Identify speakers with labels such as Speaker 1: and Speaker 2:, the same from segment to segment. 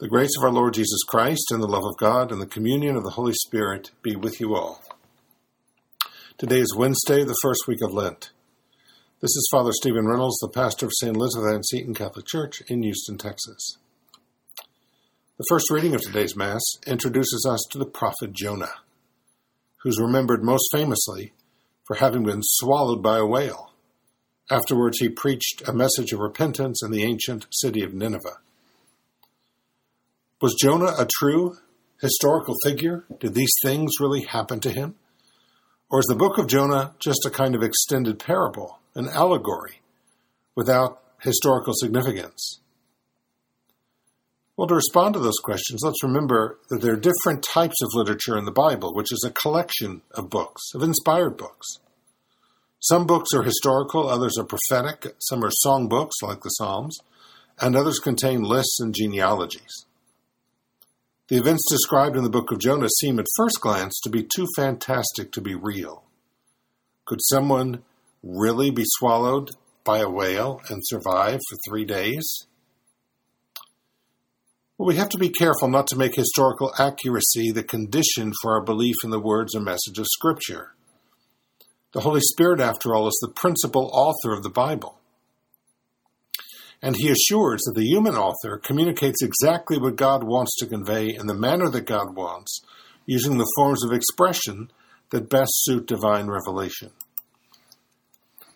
Speaker 1: The grace of our Lord Jesus Christ and the love of God and the communion of the Holy Spirit be with you all. Today is Wednesday, the first week of Lent. This is Father Stephen Reynolds, the pastor of St. Elizabeth Ann Seton Catholic Church in Houston, Texas. The first reading of today's Mass introduces us to the prophet Jonah, who's remembered most famously for having been swallowed by a whale. Afterwards, he preached a message of repentance in the ancient city of Nineveh. Was Jonah a true historical figure? Did these things really happen to him? Or is the book of Jonah just a kind of extended parable, an allegory, without historical significance? Well, to respond to those questions, let's remember that there are different types of literature in the Bible, which is a collection of books, of inspired books. Some books are historical, others are prophetic, some are song books like the Psalms, and others contain lists and genealogies. The events described in the book of Jonah seem at first glance to be too fantastic to be real. Could someone really be swallowed by a whale and survive for three days? Well, we have to be careful not to make historical accuracy the condition for our belief in the words or message of Scripture. The Holy Spirit, after all, is the principal author of the Bible and he assures that the human author communicates exactly what God wants to convey in the manner that God wants, using the forms of expression that best suit divine revelation.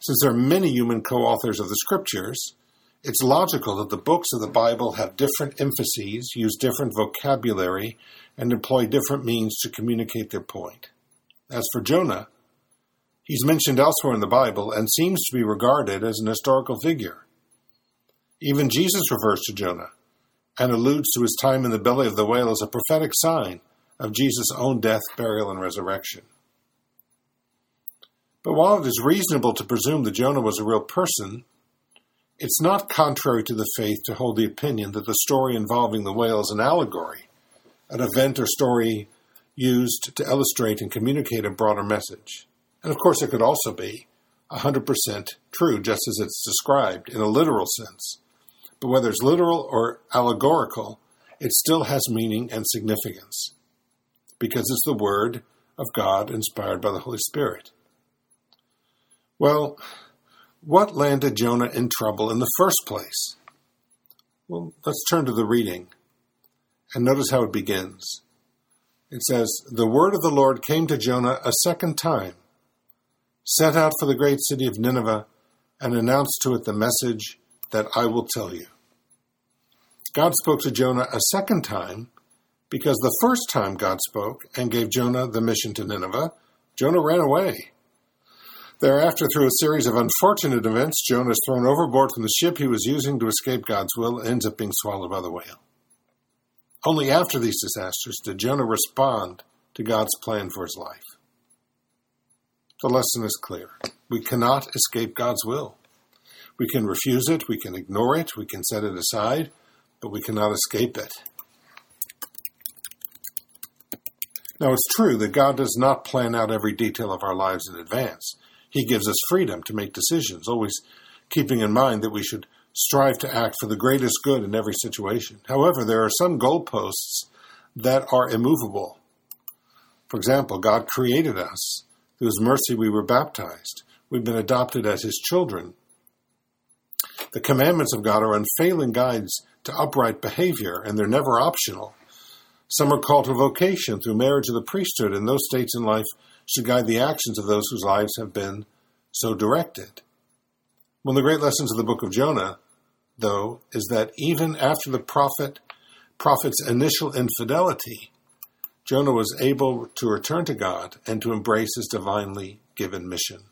Speaker 1: Since there are many human co authors of the scriptures, it's logical that the books of the Bible have different emphases, use different vocabulary, and employ different means to communicate their point. As for Jonah, he's mentioned elsewhere in the Bible and seems to be regarded as an historical figure. Even Jesus refers to Jonah and alludes to his time in the belly of the whale as a prophetic sign of Jesus' own death, burial, and resurrection. But while it is reasonable to presume that Jonah was a real person, it's not contrary to the faith to hold the opinion that the story involving the whale is an allegory, an event or story used to illustrate and communicate a broader message. And of course, it could also be 100% true, just as it's described in a literal sense but whether it's literal or allegorical, it still has meaning and significance because it's the Word of God inspired by the Holy Spirit. Well, what landed Jonah in trouble in the first place? Well, let's turn to the reading and notice how it begins. It says, The word of the Lord came to Jonah a second time. Set out for the great city of Nineveh and announced to it the message that I will tell you. God spoke to Jonah a second time because the first time God spoke and gave Jonah the mission to Nineveh, Jonah ran away. Thereafter, through a series of unfortunate events, Jonah is thrown overboard from the ship he was using to escape God's will and ends up being swallowed by the whale. Only after these disasters did Jonah respond to God's plan for his life. The lesson is clear. We cannot escape God's will. We can refuse it, we can ignore it, we can set it aside, but we cannot escape it. Now, it's true that God does not plan out every detail of our lives in advance. He gives us freedom to make decisions, always keeping in mind that we should strive to act for the greatest good in every situation. However, there are some goalposts that are immovable. For example, God created us. Through His mercy, we were baptized. We've been adopted as His children. The commandments of God are unfailing guides to upright behavior, and they're never optional. Some are called to vocation through marriage of the priesthood, and those states in life should guide the actions of those whose lives have been so directed. One of the great lessons of the book of Jonah, though, is that even after the prophet prophet's initial infidelity, Jonah was able to return to God and to embrace his divinely given mission.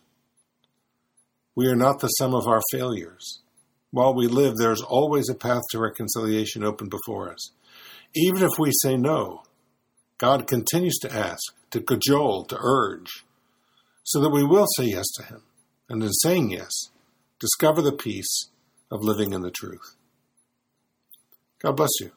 Speaker 1: We are not the sum of our failures. While we live, there is always a path to reconciliation open before us. Even if we say no, God continues to ask, to cajole, to urge, so that we will say yes to Him. And in saying yes, discover the peace of living in the truth. God bless you.